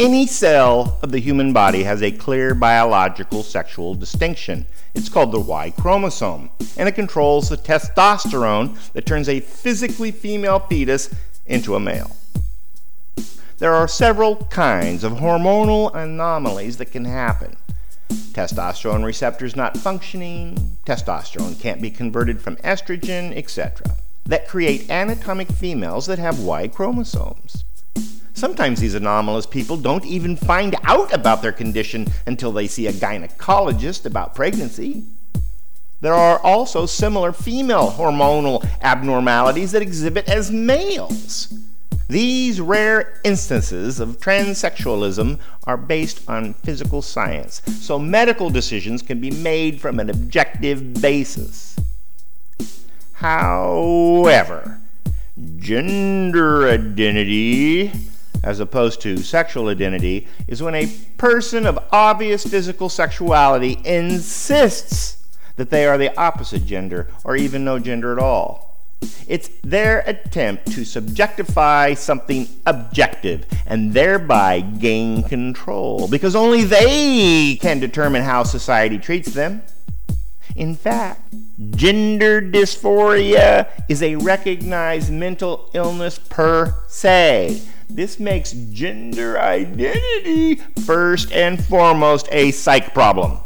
Any cell of the human body has a clear biological sexual distinction. It's called the Y chromosome, and it controls the testosterone that turns a physically female fetus into a male. There are several kinds of hormonal anomalies that can happen. Testosterone receptors not functioning, testosterone can't be converted from estrogen, etc., that create anatomic females that have Y chromosomes. Sometimes these anomalous people don't even find out about their condition until they see a gynecologist about pregnancy. There are also similar female hormonal abnormalities that exhibit as males. These rare instances of transsexualism are based on physical science, so medical decisions can be made from an objective basis. However, gender identity as opposed to sexual identity is when a person of obvious physical sexuality insists that they are the opposite gender or even no gender at all. It's their attempt to subjectify something objective and thereby gain control because only they can determine how society treats them. In fact, gender dysphoria is a recognized mental illness per se this makes gender identity first and foremost a psych problem.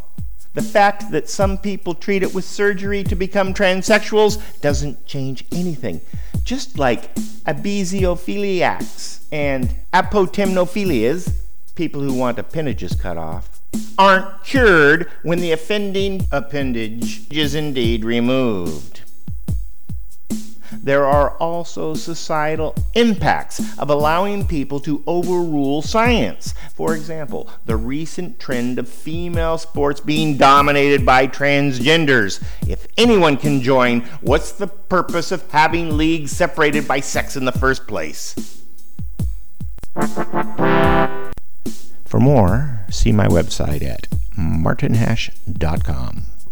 The fact that some people treat it with surgery to become transsexuals doesn't change anything. Just like abesiophiliacs and apotemnophilias, people who want appendages cut off, aren't cured when the offending appendage is indeed removed there are also societal impacts of allowing people to overrule science. For example, the recent trend of female sports being dominated by transgenders. If anyone can join, what's the purpose of having leagues separated by sex in the first place? For more, see my website at martinhash.com.